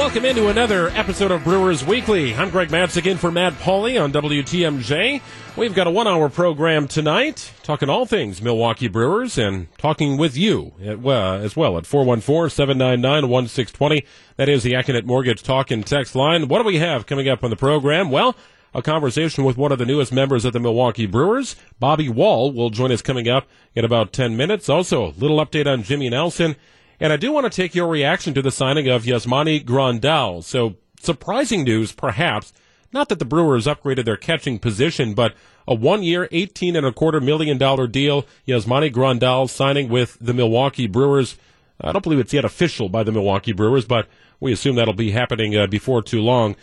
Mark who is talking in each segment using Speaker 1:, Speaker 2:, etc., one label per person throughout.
Speaker 1: welcome into another episode of Brewers Weekly. I'm Greg Matzek in for Matt Pauley on WTMJ. We've got a one hour program tonight, talking all things Milwaukee Brewers and talking with you at, uh, as well at 414 799 1620. That is the Accunet Mortgage Talk and Text line. What do we have coming up on the program? Well, a conversation with one of the newest members of the Milwaukee Brewers. Bobby Wahl will join us coming up in about 10 minutes. Also, a little update on Jimmy Nelson. And I do want to take your reaction to the signing of Yasmani Grandal. So, surprising news, perhaps. Not that the Brewers upgraded their catching position, but a one-year, eighteen and a quarter million dollar deal. Yasmani Grandal signing with the Milwaukee Brewers. I don't believe it's yet official by the Milwaukee Brewers, but we assume that'll be happening uh, before too long.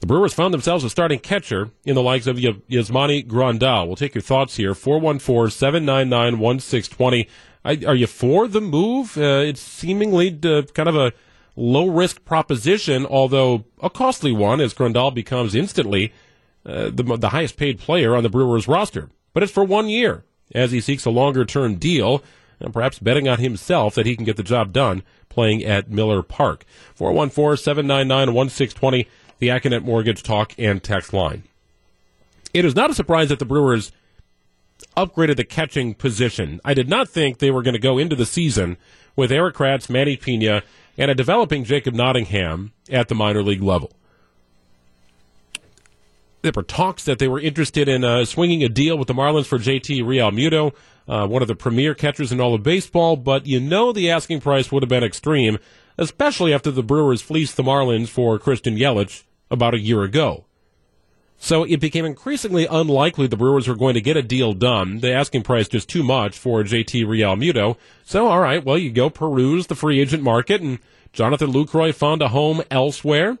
Speaker 1: The Brewers found themselves a starting catcher in the likes of Yasmani Grandal. We'll take your thoughts here. 414 799 1620. Are you for the move? Uh, it's seemingly uh, kind of a low risk proposition, although a costly one, as Grandal becomes instantly uh, the, the highest paid player on the Brewers roster. But it's for one year, as he seeks a longer term deal, and perhaps betting on himself that he can get the job done playing at Miller Park. 414 799 1620, the Accunet Mortgage Talk and Text line. It is not a surprise that the Brewers upgraded the catching position. I did not think they were going to go into the season with Erik Kratz, Manny Piña, and a developing Jacob Nottingham at the minor league level. There were talks that they were interested in uh, swinging a deal with the Marlins for JT Realmuto, uh, one of the premier catchers in all of baseball, but you know the asking price would have been extreme, especially after the Brewers fleeced the Marlins for Christian Yelich about a year ago. So it became increasingly unlikely the Brewers were going to get a deal done. The asking price just too much for JT Realmuto. So, all right, well, you go peruse the free agent market, and Jonathan Lucroy found a home elsewhere.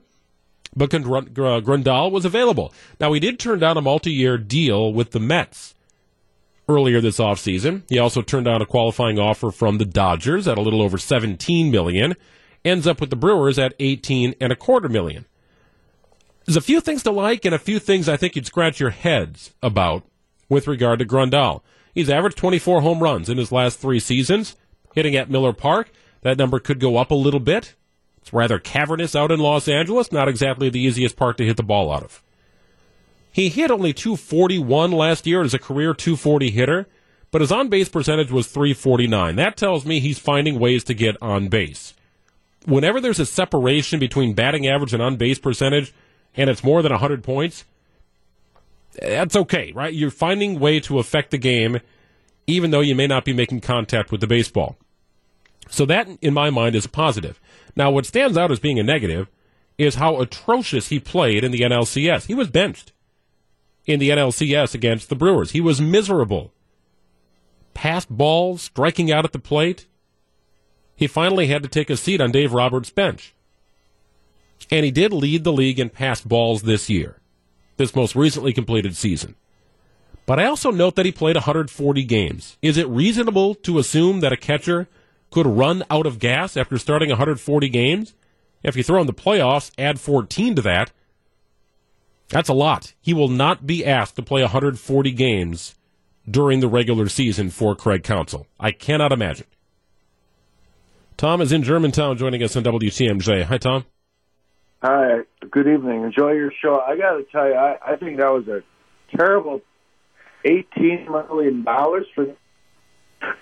Speaker 1: But Grandal was available. Now, he did turn down a multi-year deal with the Mets earlier this offseason. He also turned down a qualifying offer from the Dodgers at a little over 17 million. Ends up with the Brewers at 18 and a quarter million. There's a few things to like and a few things I think you'd scratch your heads about with regard to Grandal. He's averaged 24 home runs in his last three seasons, hitting at Miller Park. That number could go up a little bit. It's rather cavernous out in Los Angeles, not exactly the easiest park to hit the ball out of. He hit only 241 last year as a career 240 hitter, but his on base percentage was 349. That tells me he's finding ways to get on base. Whenever there's a separation between batting average and on base percentage, and it's more than 100 points, that's okay, right? You're finding way to affect the game, even though you may not be making contact with the baseball. So that, in my mind, is a positive. Now, what stands out as being a negative is how atrocious he played in the NLCS. He was benched in the NLCS against the Brewers. He was miserable. Passed balls, striking out at the plate. He finally had to take a seat on Dave Roberts' bench. And he did lead the league in passed balls this year, this most recently completed season. But I also note that he played 140 games. Is it reasonable to assume that a catcher could run out of gas after starting 140 games? If you throw in the playoffs, add 14 to that, that's a lot. He will not be asked to play 140 games during the regular season for Craig Counsell. I cannot imagine. Tom is in Germantown joining us on WTMJ. Hi, Tom.
Speaker 2: Hi, good evening. Enjoy your show. I got to tell you, I, I think that was a terrible eighteen million dollars for.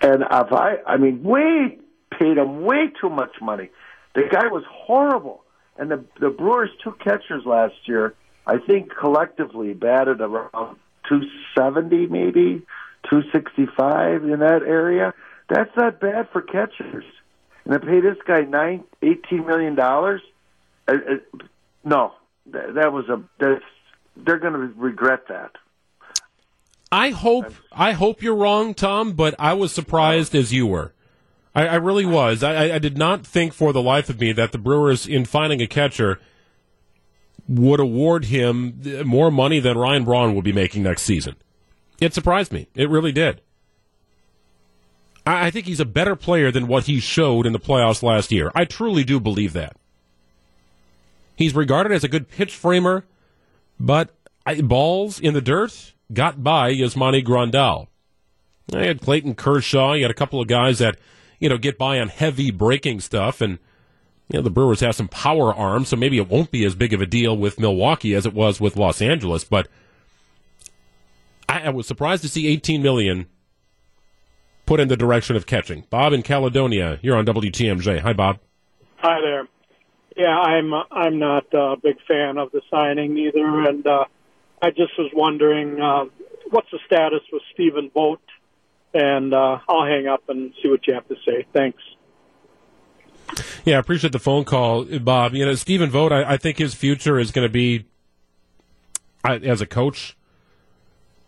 Speaker 2: And if I, I mean, way paid him way too much money. The guy was horrible, and the the Brewers two catchers last year, I think collectively batted around two seventy, maybe two sixty five in that area. That's not bad for catchers. And to pay this guy nine, eighteen million dollars uh, uh, no, that, that was a. That's, they're going to regret that.
Speaker 1: I hope I hope you're wrong, Tom, but I was surprised as you were. I, I really was. I, I, did not think for the life of me that the Brewers, in finding a catcher, would award him more money than Ryan Braun will be making next season. It surprised me. It really did. I, I think he's a better player than what he showed in the playoffs last year. I truly do believe that. He's regarded as a good pitch framer, but balls in the dirt got by Yasmani Grandal. I had Clayton Kershaw. You had a couple of guys that, you know, get by on heavy breaking stuff, and you know, the Brewers have some power arms, so maybe it won't be as big of a deal with Milwaukee as it was with Los Angeles. But I, I was surprised to see 18 million put in the direction of catching. Bob in Caledonia, you're on WTMJ. Hi, Bob.
Speaker 3: Hi there. Yeah, I'm I'm not a big fan of the signing either, and uh, I just was wondering uh, what's the status with Stephen Vogt, and uh, I'll hang up and see what you have to say. Thanks.
Speaker 1: Yeah, I appreciate the phone call, Bob. You know, Stephen Vogt, I, I think his future is going to be as a coach.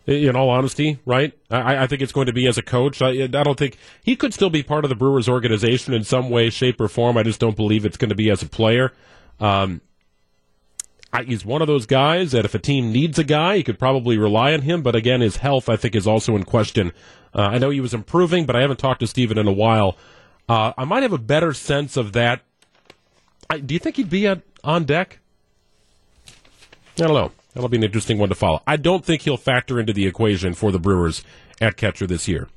Speaker 1: In all honesty, right? I, I, think it's going to be as a coach. I, I, don't think he could still be part of the Brewers organization in some way, shape, or form. I just don't believe it's going to be as a player. Um, he's one of those guys that if a team needs a guy, you could probably rely on him. But again, his health, I think, is also in question. Uh, I know he was improving, but I haven't talked to Stephen in a while. Uh, I might have a better sense of that. I, do you think he'd be at, on deck? I don't know. That'll be an interesting one to follow. I don't think he'll factor into the equation for the Brewers at catcher this year.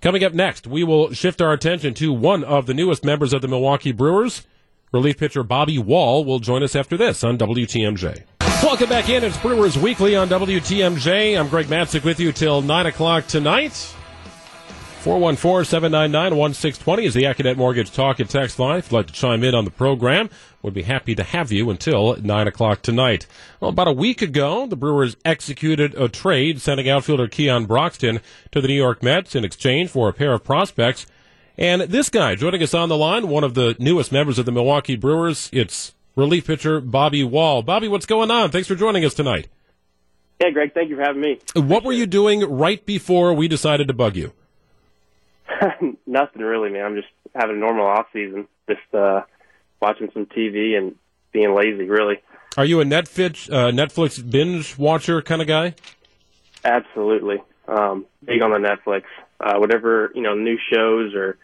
Speaker 1: Coming up next, we will shift our attention to one of the newest members of the Milwaukee Brewers. Relief pitcher Bobby Wahl will join us after this on WTMJ. Welcome back in. It's Brewers Weekly on WTMJ. I'm Greg Matzek with you till 9 o'clock tonight. 414-799-1620 is the Accunet Mortgage Talk and Text line. If you'd like to chime in on the program, we'd be happy to have you until 9 o'clock tonight. Well, about a week ago, the Brewers executed a trade, sending outfielder Keon Broxton to the New York Mets in exchange for a pair of prospects. And this guy joining us on the line, one of the newest members of the Milwaukee Brewers, it's relief pitcher Bobby Wahl. Bobby, what's going on? Thanks for joining us tonight.
Speaker 4: Hey, Greg, thank you for having me.
Speaker 1: What were you doing right before we decided to bug you?
Speaker 4: Nothing really, man. I'm just having a normal off season, just uh, watching some TV and being lazy. Really.
Speaker 1: Are you a Netflix uh, Netflix binge watcher kind of guy?
Speaker 4: Absolutely. Um, big on the Netflix. Uh, whatever you know, new shows or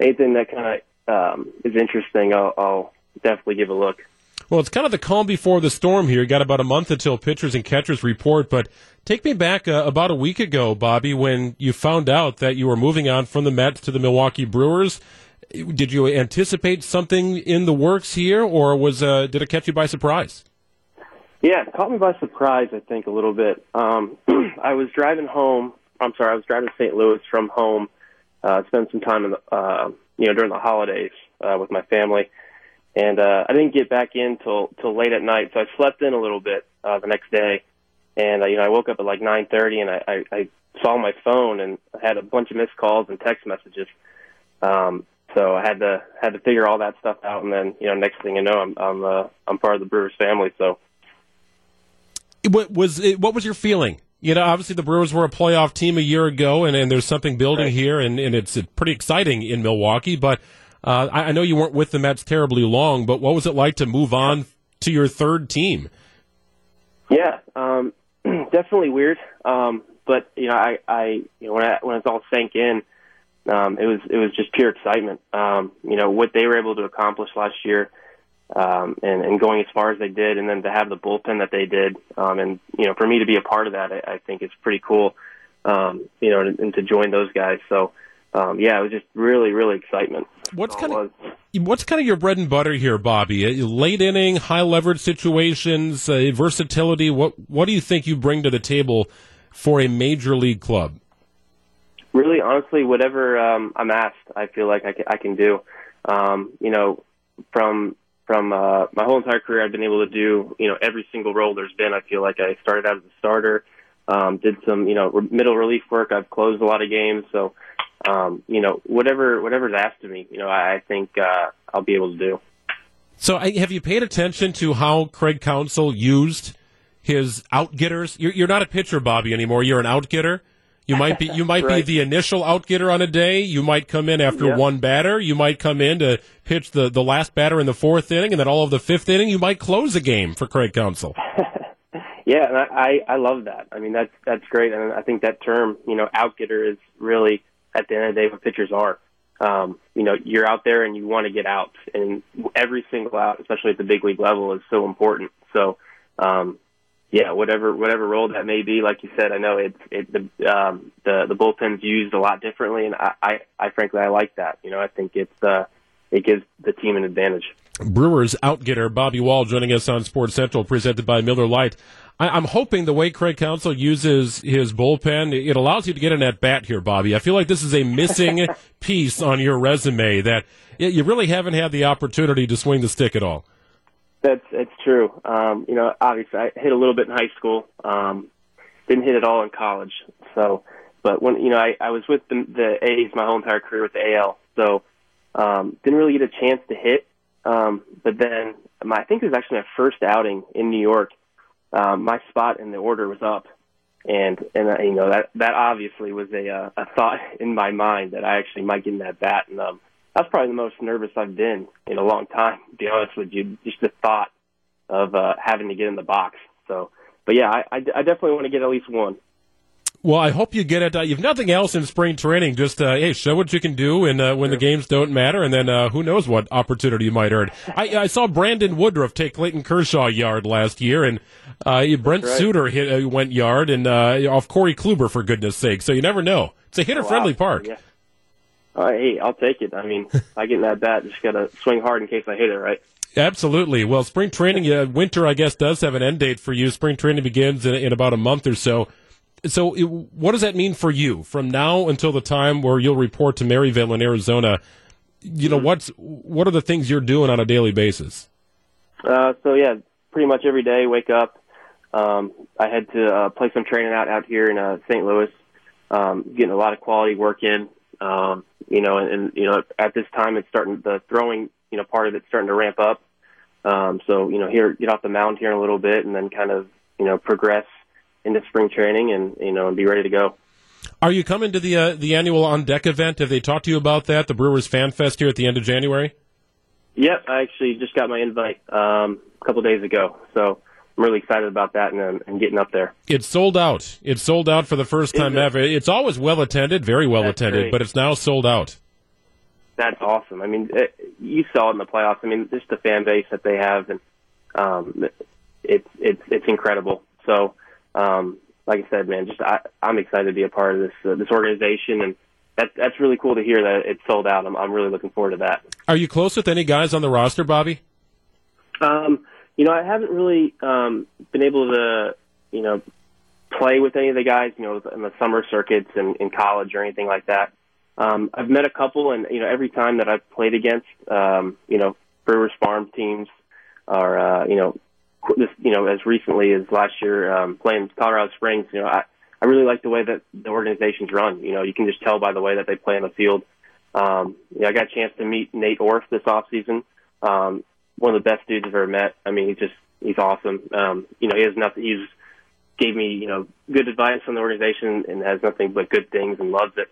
Speaker 4: anything that kind of um, is interesting, I'll, I'll definitely give a look.
Speaker 1: Well, it's kind of the calm before the storm here. You got about a month until pitchers and catchers report, but take me back uh, about a week ago, Bobby, when you found out that you were moving on from the Mets to the Milwaukee Brewers. Did you anticipate something in the works here, or was uh, did it catch you by surprise?
Speaker 4: Yeah, it caught me by surprise. I think a little bit. Um, I was driving home. I'm sorry, I was driving to St. Louis from home. Uh, spent some time in the, uh, you know, during the holidays uh, with my family and uh, I didn't get back in till till late at night. So I slept in a little bit uh, the next day, and uh, you know I woke up at like 9:30, and I, I, I saw my phone and I had a bunch of missed calls and text messages. Um, so I had to had to figure all that stuff out, and then you know next thing you know I'm I'm uh, I'm part of the Brewers family. So
Speaker 1: what was it, what was your feeling? You know, obviously the Brewers were a playoff team a year ago, and, and there's something building right. here, and, and it's pretty exciting in Milwaukee. But uh, I, I, know you weren't with the Mets terribly long, but what was it like to move on to your third team?
Speaker 4: Yeah, um, definitely weird. Um, but you know, I, I, you know, when I, when it's all sank in, um, it was it was just pure excitement. Um, you know what they were able to accomplish last year, um, and, and going as far as they did, and then to have the bullpen that they did, um, and you know, for me to be a part of that, I, I think it's pretty cool. Um, you know, and, and to join those guys. So um, yeah, it was just really, really excitement.
Speaker 1: What's kind of what's kind of your bread and butter here, Bobby? Uh, late inning, high leverage situations, uh, versatility. What what do you think you bring to the table for a major league club?
Speaker 4: Really, honestly, whatever um, I'm asked, I feel like I can, I can do. Um, you know, from from uh, my whole entire career, I've been able to do you know every single role there's been. I feel like I started out as a starter, um, did some you know middle relief work. I've closed a lot of games, so um, you know, whatever whatever's asked of me, you know, I, I think uh, I'll be able to do.
Speaker 1: So, have you paid attention to how Craig Counsell used his outgetters? You're, you're not a pitcher, Bobby, anymore. You're an outgetter. You might be you might right. be the initial outgetter on a day. You might come in after one batter. You might come in to pitch the, the last batter in the fourth inning, and then all of the fifth inning. You might close a game for Craig Counsell.
Speaker 4: yeah, and I, I I love that. I mean that's that's great, and I think that term, you know, outgetter is really at the end of the day what pitchers are. Um, you know, you're out there and you want to get out, and every single out, especially at the big league level, is so important. So, um, yeah, whatever whatever role that may be, like you said, I know it's it the um, the the bullpen's used a lot differently, and I, I I frankly I like that. You know, I think it's uh, it gives the team an advantage.
Speaker 1: Brewers outgetter Bobby Wahl joining us on Sports Central, presented by Miller Lite. I, am hoping the way Craig Counsell uses his bullpen, it allows you to get in at bat here, Bobby. I feel like this is a missing piece on your resume that you really haven't had the opportunity to swing the stick at all.
Speaker 4: That's it's true. Um, you know, obviously I hit a little bit in high school. Um, didn't hit it all in college. So, but when you know I, I was with the, the A's my whole entire career with the AL, so um, didn't really get a chance to hit. Um, but then my, I think it was actually my first outing in New York um, my spot in the order was up, and and uh, you know that that obviously was a uh, a thought in my mind that I actually might get in that bat, and um, that's probably the most nervous I've been in a long time. To be honest with you, just the thought of uh, having to get in the box. So, but yeah, I, I, I definitely want to get at least one.
Speaker 1: Well, I hope you get it. Uh, you've nothing else in spring training. Just uh, hey, show what you can do, and uh, when the games don't matter, and then uh, who knows what opportunity you might earn. I, I saw Brandon Woodruff take Clayton Kershaw yard last year, and uh, Brent right. Suter hit, uh, went yard, and off Corey Kluber for goodness sake. So you never know. It's a hitter friendly oh, wow. park.
Speaker 4: Yeah. hey, I'll take it. I mean, I get in that bat, just gotta swing hard in case I hit it, right?
Speaker 1: Absolutely. Well, spring training, uh, winter, I guess, does have an end date for you. Spring training begins in, in about a month or so so it, what does that mean for you from now until the time where you'll report to Maryvale in Arizona? You know, mm-hmm. what's what are the things you're doing on a daily basis?
Speaker 4: Uh, so yeah, pretty much every day, wake up. Um, I had to uh, play some training out out here in uh, St. Louis, um, getting a lot of quality work in. Um, you know, and, and you know, at this time, it's starting the throwing. You know, part of it's starting to ramp up. Um, so you know, here get off the mound here in a little bit, and then kind of you know progress into spring training and you know and be ready to go.
Speaker 1: Are you coming to the uh, the annual on deck event? Have they talked to you about that? The Brewers Fan Fest here at the end of January.
Speaker 4: Yep, I actually just got my invite um, a couple days ago, so I'm really excited about that and, and getting up there.
Speaker 1: It's sold out. It's sold out for the first time it? ever. It's always well attended, very well That's attended, great. but it's now sold out.
Speaker 4: That's awesome. I mean, it, you saw it in the playoffs. I mean, just the fan base that they have, and um, it's it's it's incredible. So um, like I said, man, just I, I'm excited to be a part of this uh, this organization, and that, that's really cool to hear that it's sold out. I'm, I'm really looking forward to that.
Speaker 1: Are you close with any guys on the roster, Bobby?
Speaker 4: Um, you know, I haven't really um, been able to, you know, play with any of the guys, you know, in the summer circuits and in college or anything like that. Um, I've met a couple, and you know, every time that I've played against, um, you know, Brewers farm teams, or uh, you know, this, you know, as recently as last year, um, playing Colorado Springs, you know, I, I really like the way that the organization's run. You know, you can just tell by the way that they play on the field. Um, you know, I got a chance to meet Nate Orf this off season. Um, one of the best dudes I've ever met. I mean, he's just, he's awesome. Um, you know, he has nothing, he's gave me, you know, good advice from the organization and has nothing but good things and loves it.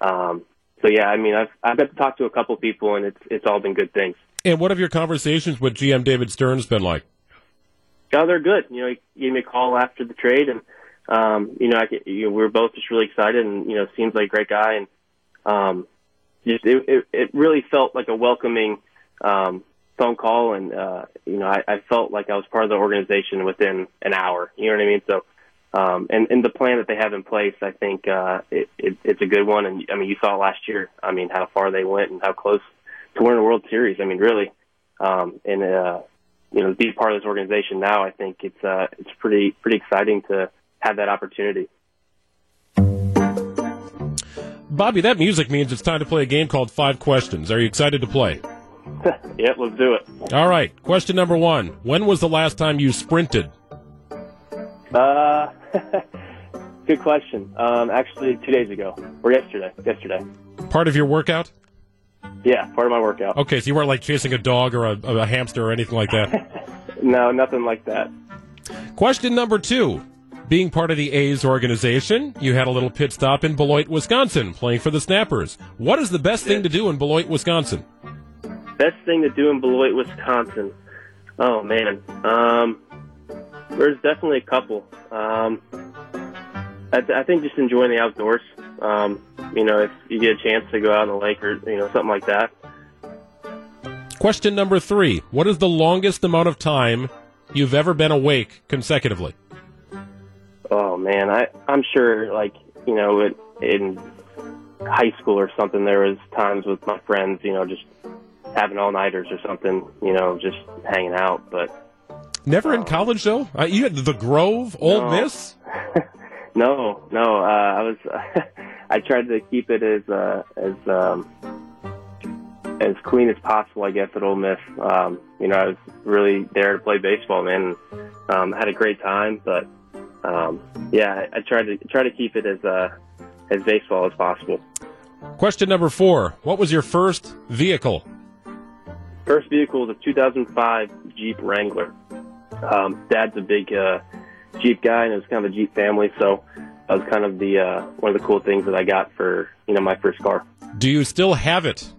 Speaker 4: Um, so yeah, I mean, I've, I've got to talk to a couple people and it's, it's all been good things.
Speaker 1: And what have your conversations with GM David Stearns been like?
Speaker 4: No, they're good. You know, he gave me a call after the trade, and um, you know, I, you know, we were both just really excited, and you know, seems like a great guy, and um, just it, it, it really felt like a welcoming um, phone call, and uh, you know, I, I felt like I was part of the organization within an hour. You know what I mean? So. Um, and, and the plan that they have in place, I think uh, it, it, it's a good one. And I mean, you saw last year. I mean, how far they went and how close to winning a World Series. I mean, really. Um, and uh, you know, be part of this organization now, I think it's uh, it's pretty pretty exciting to have that opportunity.
Speaker 1: Bobby, that music means it's time to play a game called Five Questions. Are you excited to play?
Speaker 4: yep, let's do it.
Speaker 1: All right. Question number one: When was the last time you sprinted?
Speaker 4: Uh, good question. Um, actually, two days ago or yesterday. Yesterday.
Speaker 1: Part of your workout?
Speaker 4: Yeah, part of my workout.
Speaker 1: Okay, so you weren't like chasing a dog or a, a hamster or anything like
Speaker 4: that? no, nothing like that.
Speaker 1: Question number two. Being part of the A's organization, you had a little pit stop in Beloit, Wisconsin, playing for the Snappers. What is the best thing to do in Beloit, Wisconsin?
Speaker 4: Best thing to do in Beloit, Wisconsin. Oh man, um, there's definitely a couple. Um, I, th- I think just enjoying the outdoors. Um, you know, if you get a chance to go out on the lake or you know something like that.
Speaker 1: Question number three: What is the longest amount of time you've ever been awake consecutively?
Speaker 4: Oh man, I I'm sure like you know it, in high school or something there was times with my friends, you know, just having all nighters or something, you know, just hanging out. But
Speaker 1: Never in college though. Uh, you had the Grove, Old
Speaker 4: No.
Speaker 1: Miss.
Speaker 4: no, no, uh, I was I tried to keep it as uh, as um, as clean as possible, I guess, at Ole Miss. Um, you know, I was really there to play baseball, man. Um, had a great time, but um, yeah, I, I tried to try to keep it as uh, as baseball as possible.
Speaker 1: Question number four: What was your first vehicle?
Speaker 4: First vehicle was a 2005 Jeep Wrangler. Um, Dad's a big uh, Jeep guy, and it was kind of a Jeep family, so that was kind of the uh, one of the cool things that I got for you know my first car.
Speaker 1: Do you still have it?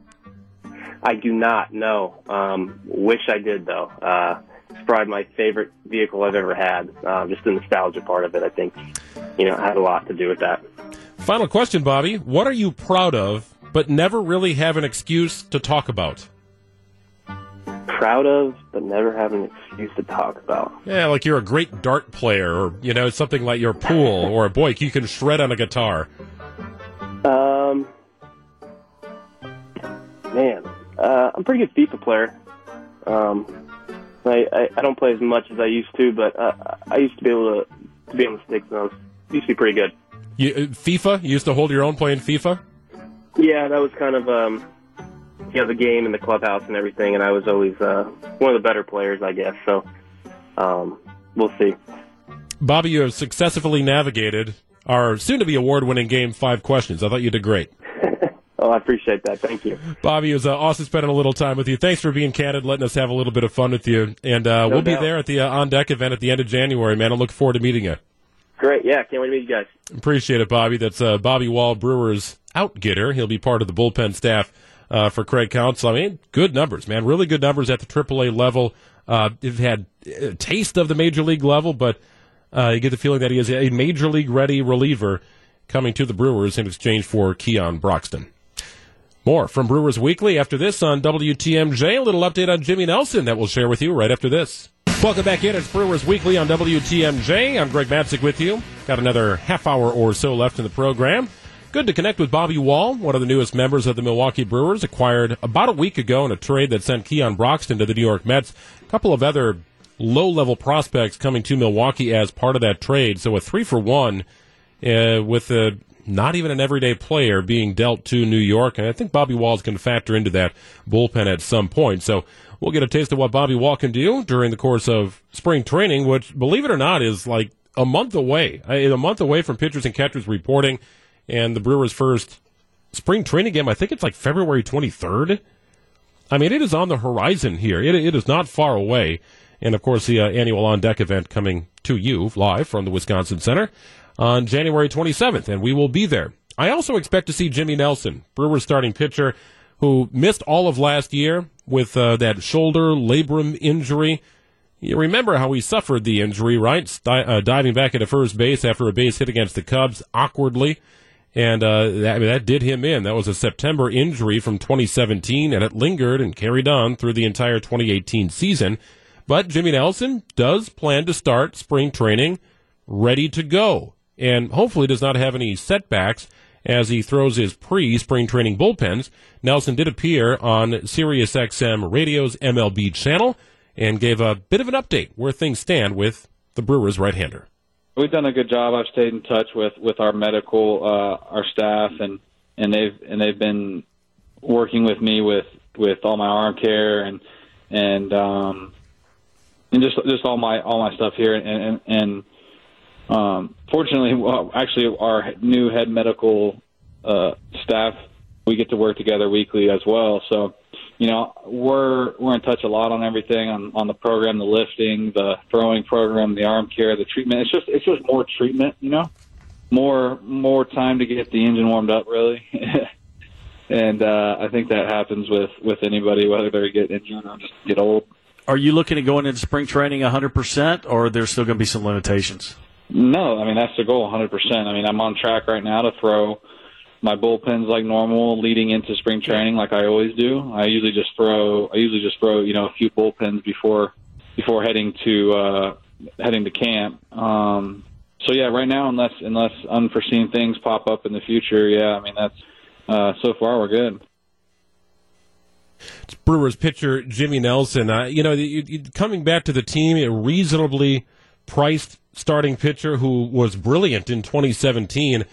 Speaker 4: I do not know. Um, wish I did though. Uh, it's probably my favorite vehicle I've ever had. Uh, just the nostalgia part of it, I think, you know, had a lot to do with that.
Speaker 1: Final question, Bobby. What are you proud of, but never really have an excuse to talk about?
Speaker 4: Proud of, but never have an excuse to talk about.
Speaker 1: Yeah, like you're a great dart player, or you know something like your pool, or a boy, you can shred on a guitar.
Speaker 4: Um, man, uh, I'm a pretty good FIFA player. Um, I, I I don't play as much as I used to, but uh, I used to be able to to be on the sticks. And I was used to be pretty good.
Speaker 1: You, uh, FIFA? You used to hold your own playing FIFA?
Speaker 4: Yeah, that was kind of um, you know the game and the clubhouse and everything, and I was always uh, one of the better players, I guess. So um, we'll see.
Speaker 1: Bobby, you have successfully navigated our soon-to-be award-winning game five questions. I thought you did great.
Speaker 4: Oh, I appreciate that. Thank you.
Speaker 1: Bobby, it was uh, awesome spending a little time with you. Thanks for being candid, letting us have a little bit of fun with you. And uh, we'll be there at the uh, On Deck event at the end of January, man. I look forward to meeting you.
Speaker 4: Great. Yeah, can't wait to meet you guys.
Speaker 1: Appreciate it, Bobby. That's uh, Bobby Wahl, Brewers outgetter. He'll be part of the bullpen staff uh, for Craig Counsell. I mean, good numbers, man. Really good numbers at the AAA level. Uh, they've had a taste of the major league level, but uh, you get the feeling that he is a major league ready reliever coming to the Brewers in exchange for Keon Broxton. More from Brewers Weekly after this on WTMJ. A little update on Jimmy Nelson that we'll share with you right after this. Welcome back in. It's Brewers Weekly on WTMJ. I'm Greg Matzek with you. Got another half hour or so left in the program. Good to connect with Bobby Wahl, one of the newest members of the Milwaukee Brewers, acquired about a week ago in a trade that sent Keon Broxton to the New York Mets. A couple of other low level prospects coming to Milwaukee as part of that trade. So a three for one uh, with a not even an everyday player being dealt to New York, and I think Bobby Wahl's going to factor into that bullpen at some point. So we'll get a taste of what Bobby Wahl can do during the course of spring training, which, believe it or not, is like a month away. A month away from pitchers and catchers reporting, and the Brewers' first spring training game. I think it's like February 23rd. I mean, it is on the horizon here. It, it is not far away. And of course, the uh, annual on deck event coming to you live from the Wisconsin Center on January 27th, and we will be there. I also expect to see Jimmy Nelson, Brewers starting pitcher, who missed all of last year with uh, that shoulder labrum injury. You remember how he suffered the injury, right? Sti- uh, diving back into first base after a base hit against the Cubs awkwardly. And uh, that, I mean, that did him in. That was a September injury from 2017, and it lingered and carried on through the entire 2018 season. But Jimmy Nelson does plan to start spring training ready to go, and hopefully does not have any setbacks as he throws his pre-spring training bullpens. Nelson did appear on SiriusXM Radio's MLB channel and gave a bit of an update where things stand with the Brewers right-hander.
Speaker 5: We've done a good job. I've stayed in touch with with our medical, uh, our staff, and and they've and they've been working with me with with all my arm care and and um and just just all my all my stuff here and and, and um fortunately well, actually our new head medical uh staff we get to work together weekly as well so you know we're we're in touch a lot on everything on on the program the lifting the throwing program the arm care the treatment it's just it's just more treatment you know more more time to get the engine warmed up really and uh i think that happens with with anybody whether they get injured or just get old
Speaker 6: Are you looking at going into spring training 100%, or there's still going to be some limitations?
Speaker 5: No, I mean that's the goal, 100%. I mean I'm on track right now to throw my bullpens like normal leading into spring training, like I always do. I usually just throw, I usually just throw, you know, a few bullpens before before heading to uh, heading to camp. Um, so yeah, right now, unless unless unforeseen things pop up in the future, yeah, I mean that's uh, so far we're good.
Speaker 1: It's Brewers pitcher Jimmy Nelson. Uh, you know, you, you, coming back to the team, a reasonably priced starting pitcher who was brilliant in 2017.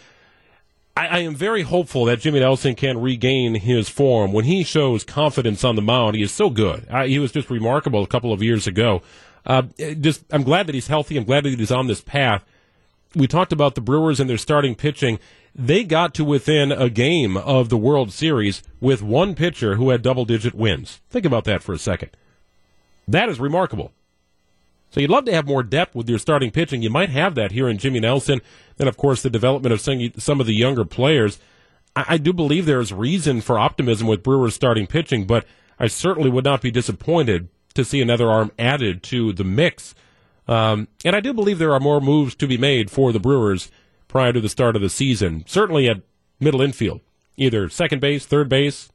Speaker 1: I, I, am very hopeful that Jimmy Nelson can regain his form. When he shows confidence on the mound, he is so good. Uh, he was just remarkable a couple of years ago. Uh, just, I'm glad that he's healthy. I'm glad that he's on this path. We talked about the Brewers and their starting pitching. They got to within a game of the World Series with one pitcher who had double digit wins. Think about that for a second. That is remarkable. So you'd love to have more depth with your starting pitching. You might have that here in Jimmy Nelson. Then, of course, the development of some of the younger players. I, do believe there is reason for optimism with Brewers starting pitching, but I certainly would not be disappointed to see another arm added to the mix. Um, and I do believe there are more moves to be made for the Brewers prior to the start of the season. Certainly at middle infield, either second base, third base,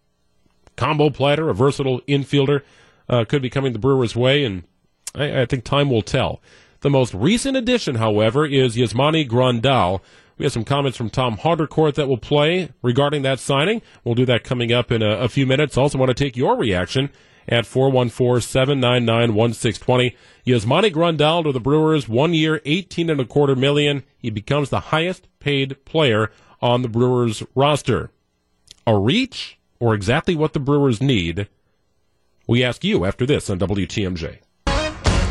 Speaker 1: combo platter, a versatile infielder uh, could be coming the Brewers' way, and I, I, think time will tell. The most recent addition, however, is Yasmani Grandal. We have some comments from Tom Haudricourt that will play regarding that signing. We'll do that coming up in a, a few minutes. Also want to take your reaction at 414-799-1620. Yasmani Grandal to the Brewers, one year, 18 and a quarter million. He becomes the highest paid player on the Brewers roster. A reach or exactly what the Brewers need? We ask you after this on WTMJ.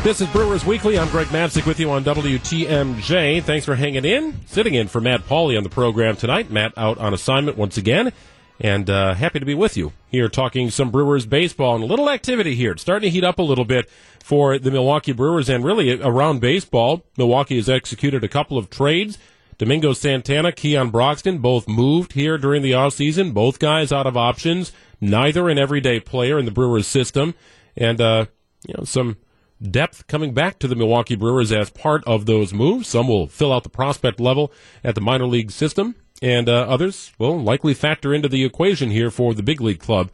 Speaker 1: This is Brewers Weekly. I'm Greg Matzek with you on WTMJ. Thanks for hanging in. Sitting in for Matt Pauley on the program tonight. Matt out on assignment once again. And uh, happy to be with you here talking some Brewers baseball and a little activity here. It's starting to heat up a little bit for the Milwaukee Brewers and really around baseball. Milwaukee has executed a couple of trades. Domingo Santana, Keon Broxton, both moved here during the offseason. Both guys out of options. Neither an everyday player in the Brewers system. And, uh, you know, some depth coming back to the Milwaukee Brewers as part of those moves. Some will fill out the prospect level at the minor league system and uh, others will likely factor into the equation here for the big league club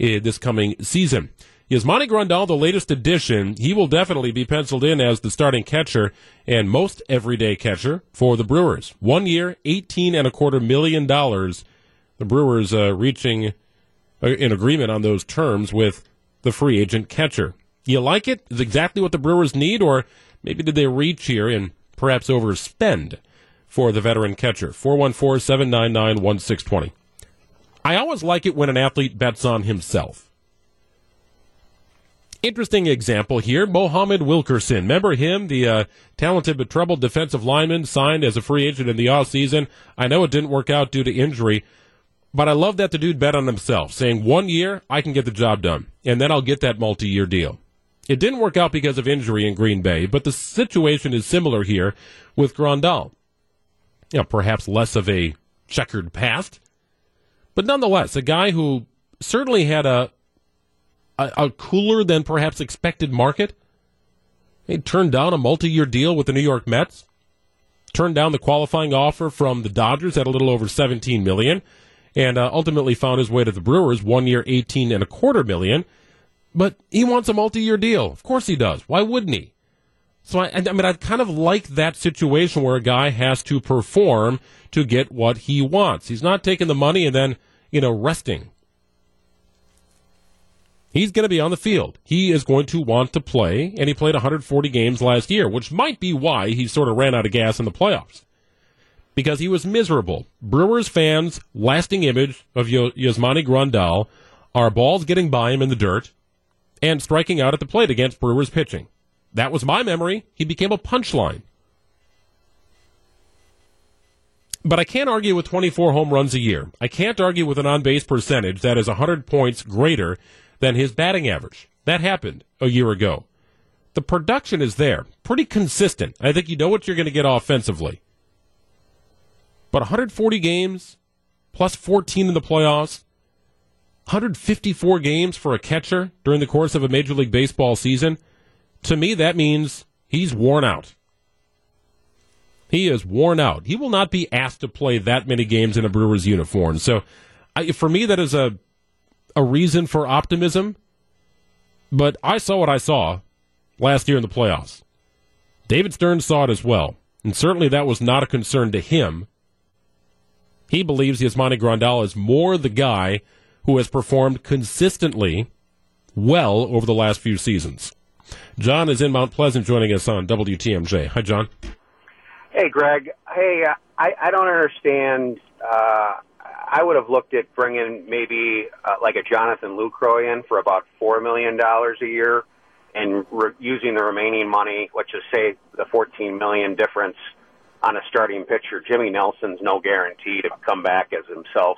Speaker 1: uh, this coming season. Is Yasmani Grandal, the latest addition, he will definitely be penciled in as the starting catcher and most everyday catcher for the Brewers. One year, eighteen and a quarter million dollars. The Brewers uh, reaching uh, an agreement on those terms with the free agent catcher. You like it? Is exactly what the Brewers need, or maybe did they reach here and perhaps overspend? for the veteran catcher. 414 799 1620. I always like it when an athlete bets on himself. Interesting example here, Muhammad Wilkerson. Remember him, the uh, talented but troubled defensive lineman signed as a free agent in the offseason? I know it didn't work out due to injury, but I love that the dude bet on himself, saying one year I can get the job done, and then I'll get that multi-year deal. It didn't work out because of injury in Green Bay, but the situation is similar here with Grandal you know, perhaps less of a checkered past, but nonetheless, a guy who certainly had a a, a cooler than perhaps expected market. He turned down a multi-year deal with the New York Mets, turned down the qualifying offer from the Dodgers at a little over 17 million, and uh, ultimately found his way to the Brewers, one year, 18 and a quarter million. But he wants a multi-year deal. Of course he does. Why wouldn't he? So I, I mean, I kind of like that situation where a guy has to perform to get what he wants. He's not taking the money and then, you know, resting. He's going to be on the field. He is going to want to play, and he played 140 games last year, which might be why he sort of ran out of gas in the playoffs. Because he was miserable. Brewers fans' lasting image of Yasmani Grandal are balls getting by him in the dirt and striking out at the plate against Brewers pitching. That was my memory. He became a punchline. But I can't argue with 24 home runs a year. I can't argue with an on base percentage that is 100 points greater than his batting average. That happened a year ago. The production is there, pretty consistent. I think you know what you're going to get offensively. But 140 games, plus 14 in the playoffs, 154 games for a catcher during the course of a Major League Baseball season to me, that means he's worn out. He is worn out. He will not be asked to play that many games in a Brewers uniform. So, I, for me, that is a a reason for optimism. But I saw what I saw last year in the playoffs. David Stearns saw it as well, and certainly that was not a concern to him. He believes Yasmani Grandal is more the guy who has performed consistently well over the last few seasons. John is in Mount Pleasant joining us on WTMJ. Hi, John.
Speaker 7: Hey, Greg. Hey, uh, I, I don't understand. Uh, I would have looked at bringing maybe uh, like a Jonathan Lucroy in for about $4 million a year and re- using the remaining money, let's just say the 14 million difference on a starting pitcher. Jimmy Nelson's no guarantee to come back as himself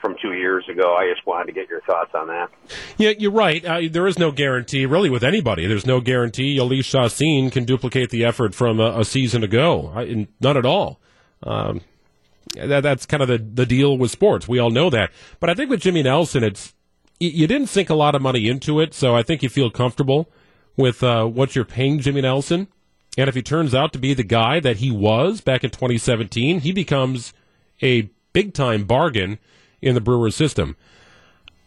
Speaker 7: from two years ago. I just wanted to get your thoughts on that.
Speaker 1: Yeah, you're right. Uh, there is no guarantee, really, with anybody. There's no guarantee Jhoulys Chacin can duplicate the effort from a, a season ago. I, none at all. Um, that, that's kind of the, the deal with sports. We all know that. But I think with Jimmy Nelson, it's you didn't sink a lot of money into it, so I think you feel comfortable with uh, what you're paying Jimmy Nelson. And if he turns out to be the guy that he was back in 2017, he becomes a big time bargain in the Brewers system.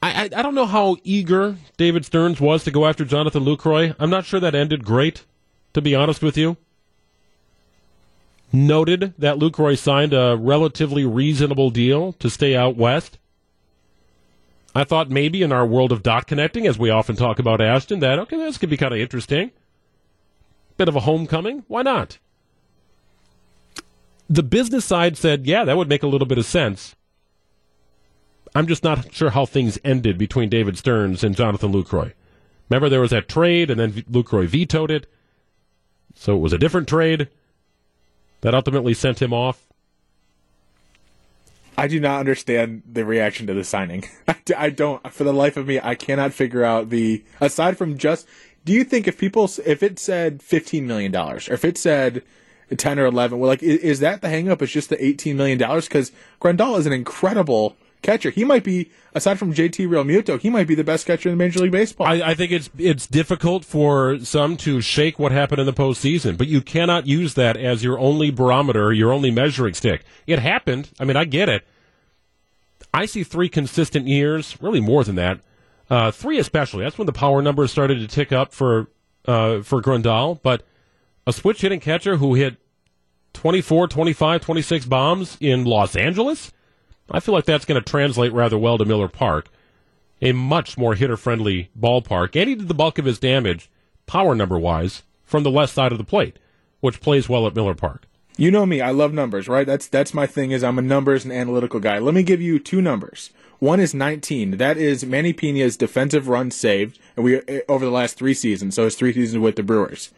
Speaker 1: I, I, I don't know how eager David Stearns was to go after Jonathan Lucroy. I'm not sure that ended great, to be honest with you. Noted that Lucroy signed a relatively reasonable deal to stay out west. I thought maybe in our world of dot connecting, as we often talk about Ashton, that, okay, this could be kind of interesting. Bit of a homecoming. Why not? The business side said, yeah, that would make a little bit of sense. I'm just not sure how things ended between David Stearns and Jonathan Lucroy. Remember, there was that trade, and then Lucroy vetoed it. So it was a different trade that ultimately sent him off.
Speaker 8: I do not understand the reaction to the signing. I don't, for the life of me, I cannot figure out the, aside from just, do you think if people, if it said $15 million, or if it said 10 or 11, well, like, is, is that the hangup? It's just the $18 million? Because Grandal is an incredible catcher. He might be, aside from JT Realmuto, he might be the best catcher in Major League Baseball.
Speaker 1: I, I, think it's it's difficult for some to shake what happened in the postseason, but you cannot use that as your only barometer, your only measuring stick. It happened. I mean, I get it. I see three consistent years, really more than that. Uh, three especially. That's when the power numbers started to tick up for uh, for Grandal. But a switch hitting catcher who hit 24, 25, 26 bombs in Los Angeles I feel like that's going to translate rather well to Miller Park, a much more hitter friendly ballpark. And he did the bulk of his damage, power number wise, from the left side of the plate, which plays well at Miller Park.
Speaker 8: You know me, I love numbers, right? That's that's my thing is I'm a numbers and analytical guy. Let me give you two numbers. One is 19. That is Manny Piña's defensive runs saved, and we eh, over the last three seasons. So it's three seasons with the Brewers.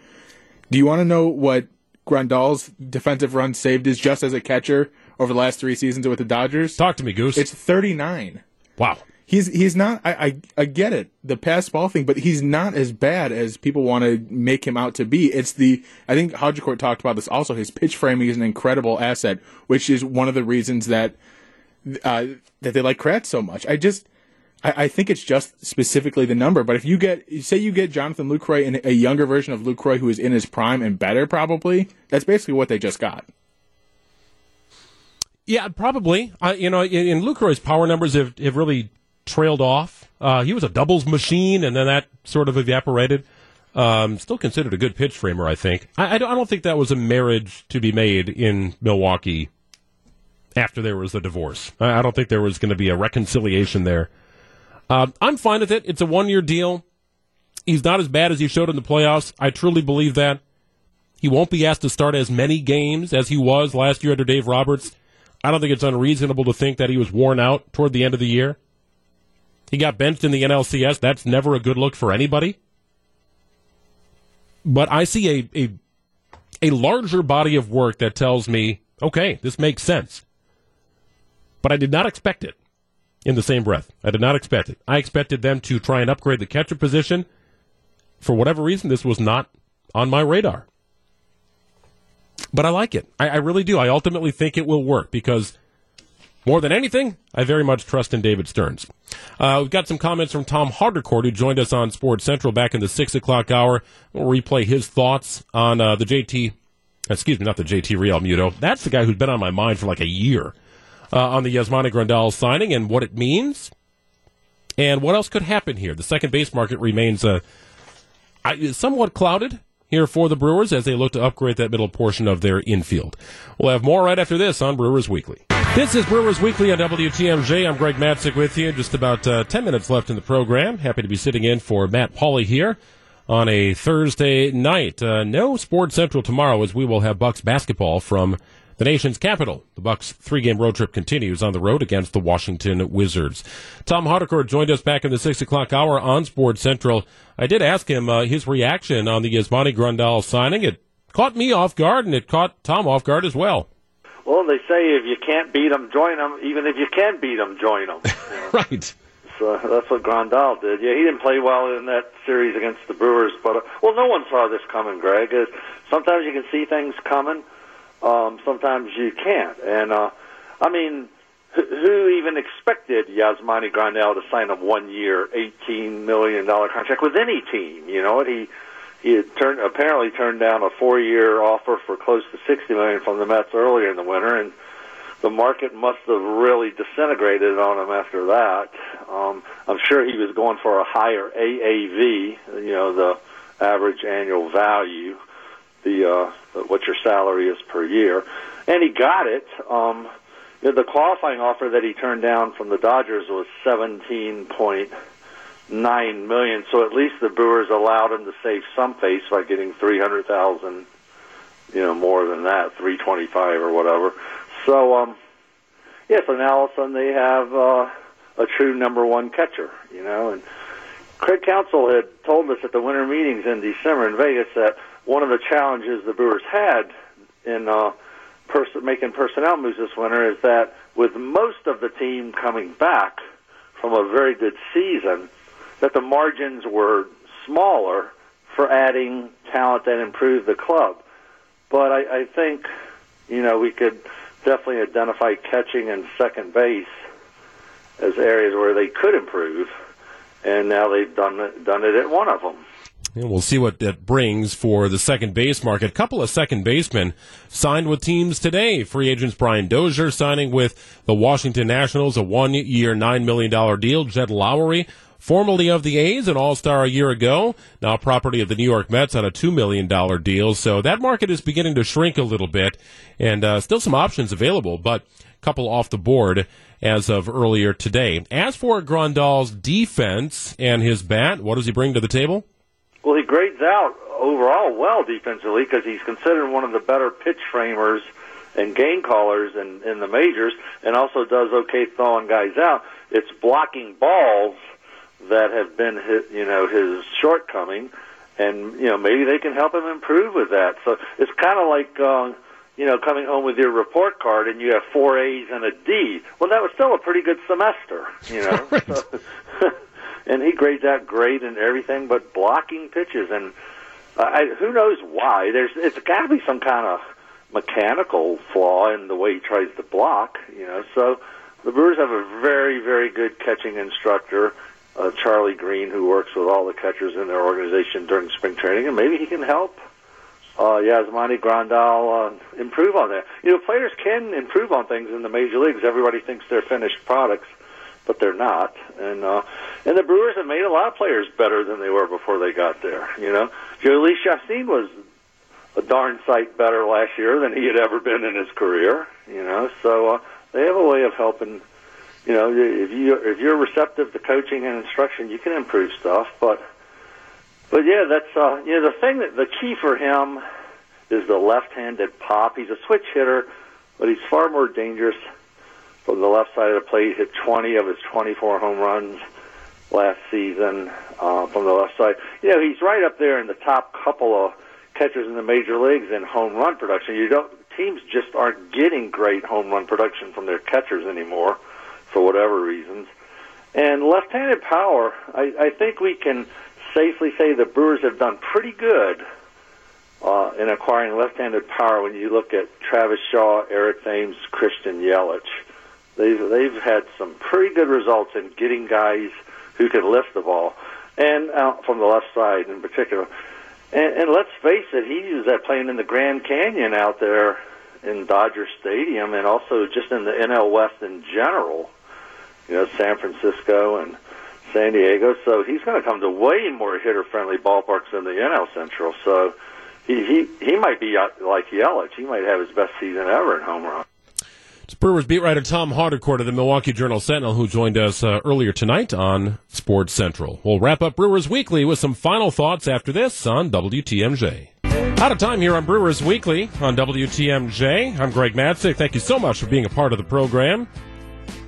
Speaker 8: Do you want to know what Grandal's defensive runs saved is just as a catcher over the last three seasons with the Dodgers.
Speaker 1: Talk to me, Goose.
Speaker 8: It's 39.
Speaker 1: Wow.
Speaker 8: He's he's not. I, I, I get it, the pass ball thing, but he's not as bad as people want to make him out to be. It's the I think Haudricourt talked about this also. His pitch framing is an incredible asset, which is one of the reasons that uh, that they like Kratz so much. I just I, I, think it's just specifically the number. But if you get say you get Jonathan Lucroy in a younger version of Lucroy who is in his prime and better, probably that's basically what they just got.
Speaker 1: Yeah, probably. Uh, you know, in, in Lucroy's power numbers have, have really trailed off. Uh, he was a doubles machine, and then that sort of evaporated. Um, still considered a good pitch framer, I think. I, I, don't, think that was a marriage to be made in Milwaukee after there was a divorce. I, I don't think there was going to be a reconciliation there. Uh, I'm fine with it. It's a one year deal. He's not as bad as he showed in the playoffs. I truly believe that. He won't be asked to start as many games as he was last year under Dave Roberts. I don't think it's unreasonable to think that he was worn out toward the end of the year. He got benched in the NLCS. That's never a good look for anybody. But I see a, a, a larger body of work that tells me, okay, this makes sense. But I did not expect it in the same breath. I did not expect it. I expected them to try and upgrade the catcher position. For whatever reason, this was not on my radar. But I like it. I, I really do. I ultimately think it will work because more than anything, I very much trust in David Stearns. Uh, we've got some comments from Tom Haudricourt, who joined us on Sports Central back in the 6 o'clock hour. We'll replay his thoughts on uh, the JT, excuse me, not the JT Realmuto. That's the guy who's been on my mind for like a year uh, on the Yasmani Grandal signing and what it means and what else could happen here. The second base market remains uh, somewhat clouded here for the Brewers as they look to upgrade that middle portion of their infield. We'll have more right after this on Brewers Weekly. This is Brewers Weekly on WTMJ. I'm Greg Matzek with you. Just about uh, 10 minutes left in the program. Happy to be sitting in for Matt Pauley here on a Thursday night. Uh, no Sports Central tomorrow as we will have Bucks basketball from the nation's capital. The Bucks three-game road trip continues on the road against the Washington Wizards. Tom Haudricourt joined us back in the 6 o'clock hour on Sports Central. I did ask him uh, his reaction on the Yasmani Grandal signing. It caught me off guard, and it caught Tom off guard as well.
Speaker 9: Well, they say if you can't beat them, join them. Even if you can beat them, join them.
Speaker 1: right.
Speaker 9: So that's what Grandal did. Yeah, he didn't play well in that series against the Brewers, but uh, well, no one saw this coming, Greg. Uh, sometimes you can see things coming, um, sometimes you can't. And uh, I mean, who, even expected Yasmani Grandal to sign a one-year, eighteen million dollar contract with any team? You know, he he had turned apparently turned down a four-year offer for close to sixty million from the Mets earlier in the winter, and the market must have really disintegrated on him after that. Um, I'm sure he was going for a higher AAV, you know, the average annual value, the uh, what your salary is per year, and he got it. Um, you know, the qualifying offer that he turned down from the Dodgers was seventeen point nine million. So at least the Brewers allowed him to save some face by getting three hundred thousand, you know, more than that, three twenty five or whatever. So um, yeah, so now all of a sudden they have uh, a true number one catcher, you know, and Craig Counsell had told us at the winter meetings in December in Vegas that one of the challenges the Brewers had in uh, pers- making personnel moves this winter is that with most of the team coming back from a very good season, that the margins were smaller for adding talent that improved the club. But I, I think, you know, we could definitely identify catching and second base as areas where they could improve, and now they've done done it at one of them.
Speaker 1: And we'll see what that brings for the second base market. A couple of second basemen signed with teams today. Free agents Brian Dozier signing with the Washington Nationals, a one-year, $9 million deal. Jed Lowrie formerly of the A's, an all-star a year ago, now property of the New York Mets on a $2 million deal. So that market is beginning to shrink a little bit, and uh, still some options available, but a couple off the board as of earlier today. As for Grandal's defense and his bat, what does he bring to the table?
Speaker 9: Well, he grades out overall well defensively because he's considered one of the better pitch framers and game callers in, in the majors, and also does okay throwing guys out. It's blocking balls that have been his, you know his shortcoming, and you know maybe they can help him improve with that. So it's kind of like uh, you know coming home with your report card and you have four A's and a D. Well, that was still a pretty good semester, you know. and he grades out great and everything, but blocking pitches and I, who knows why? There's it's got to be some kind of mechanical flaw in the way he tries to block, you know. So the Brewers have a very, very good catching instructor uh, Charlie Greene, who works with all the catchers in their organization during spring training, and maybe he can help uh, Yasmani Grandal uh, improve on that. You know, players can improve on things in the major leagues. Everybody thinks they're finished products, but they're not. And uh, and the Brewers have made a lot of players better than they were before they got there. You know, Jhoulys Chacin was a darn sight better last year than he had ever been in his career. You know, so uh, they have a way of helping you know, if you if you're receptive to coaching and instruction, you can improve stuff. But but yeah, that's uh, you know the thing that the key for him is the left-handed pop. He's a switch hitter, but he's far more dangerous from the left side of the plate. Hit 20 of his 24 home runs last season uh, from the left side. You know, he's right up there in the top couple of catchers in the major leagues in home run production. You don't teams just aren't getting great home run production from their catchers anymore for whatever reasons. And left-handed power, I, I think we can safely say the Brewers have done pretty good uh, in acquiring left-handed power. When you look at Travis Shaw, Eric Thames, Christian Yelich, they've they've had some pretty good results in getting guys who can lift the ball, and out from the left side in particular. And, and let's face it, he was that playing in the Grand Canyon out there in Dodger Stadium, and also just in the NL West in general you know, San Francisco and San Diego. So he's going to come to way more hitter-friendly ballparks than the NL Central. So he he he might be uh, like Yelich. He might have his best season ever in home run.
Speaker 1: Brewers beat writer Tom Haudricourt of the Milwaukee Journal Sentinel, who joined us uh, earlier tonight on Sports Central. We'll wrap up Brewers Weekly with some final thoughts after this on WTMJ. Out of time here on Brewers Weekly on WTMJ. I'm Greg Matzek. Thank you so much for being a part of the program.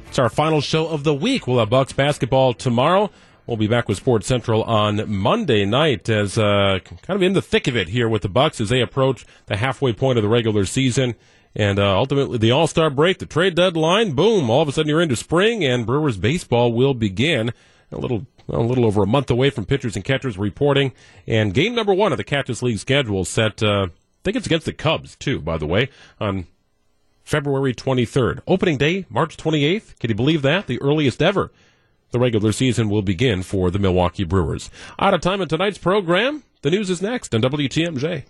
Speaker 1: It's our final show of the week. We'll have Bucks basketball tomorrow. We'll be back with Sports Central on Monday night as uh, kind of in the thick of it here with the Bucks as they approach the halfway point of the regular season. And uh, ultimately, the All Star break, the trade deadline, boom! All of a sudden, you're into spring, and Brewers baseball will begin. A little, a little over a month away from pitchers and catchers reporting, and game number one of the Cactus League schedule set. Uh, I think it's against the Cubs too, by the way, on February 23rd. Opening day, March 28th. Can you believe that? The earliest ever. The regular season will begin for the Milwaukee Brewers. Out of time in tonight's program. The news is next on WTMJ.